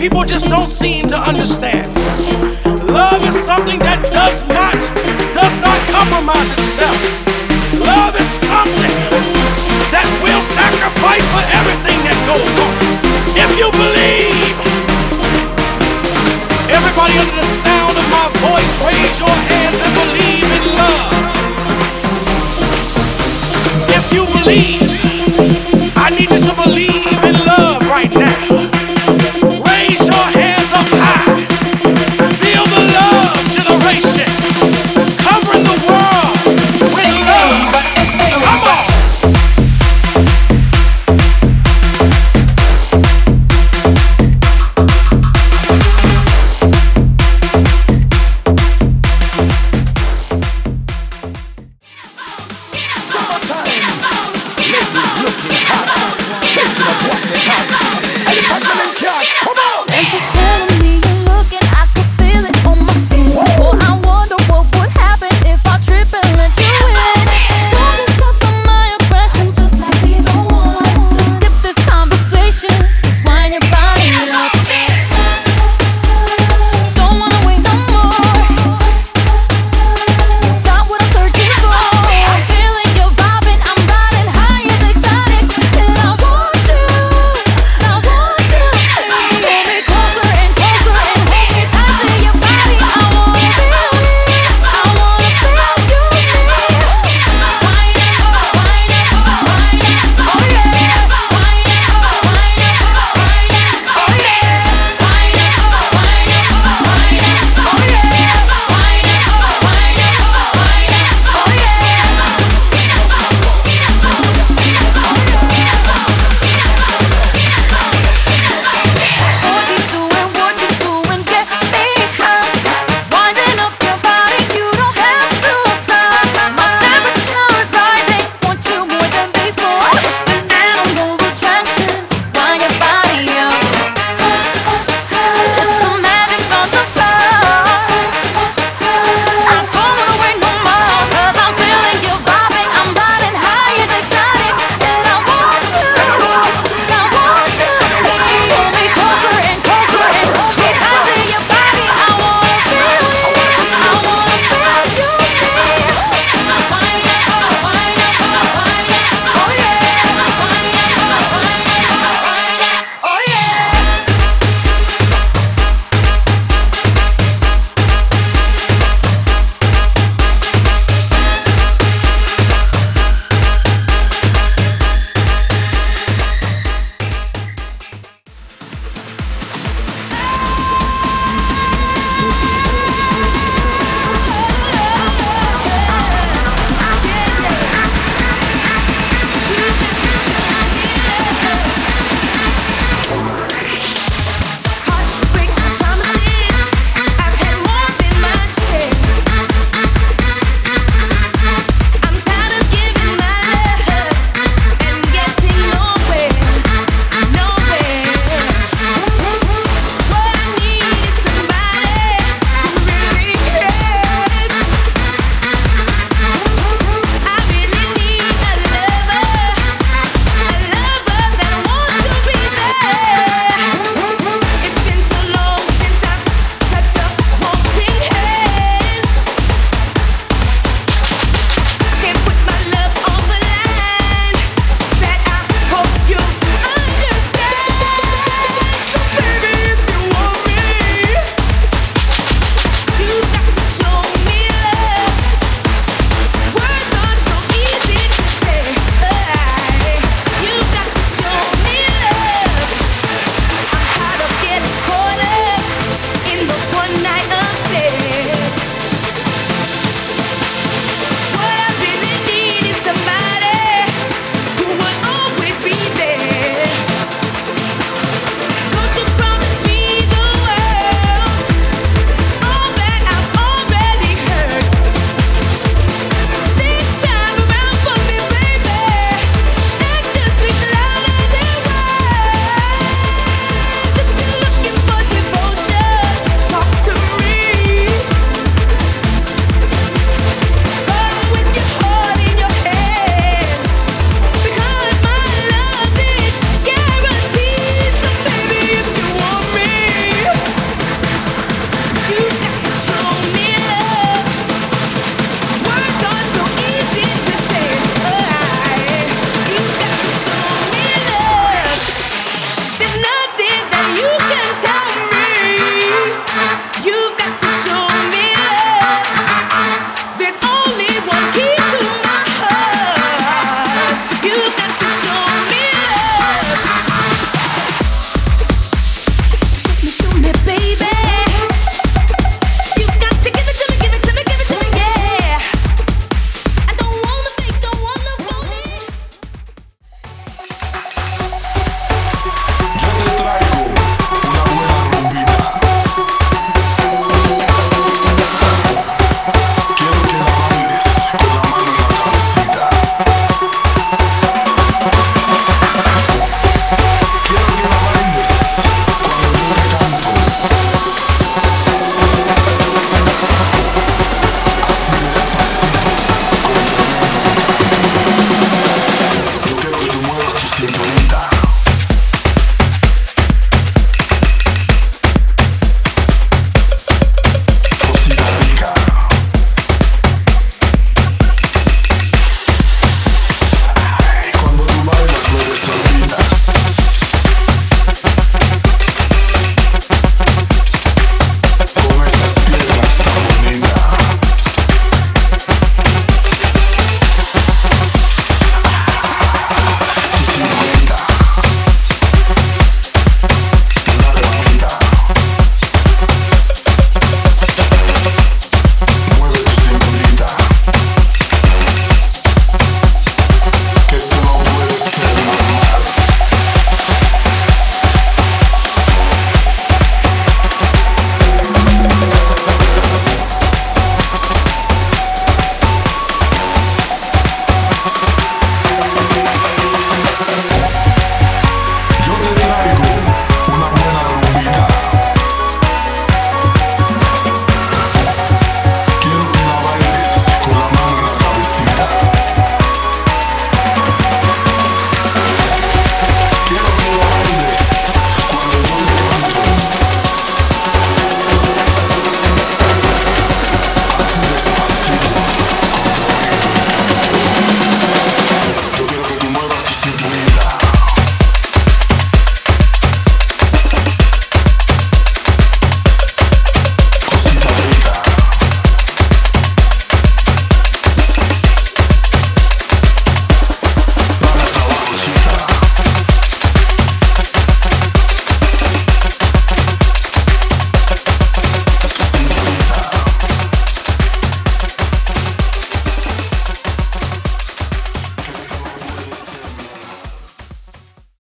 people just don't seem to understand. Love is something that does not, does not compromise itself. Love is something that will sacrifice for everything that goes on. If you believe, everybody under the sound of my voice, raise your hands and believe in love. If you believe.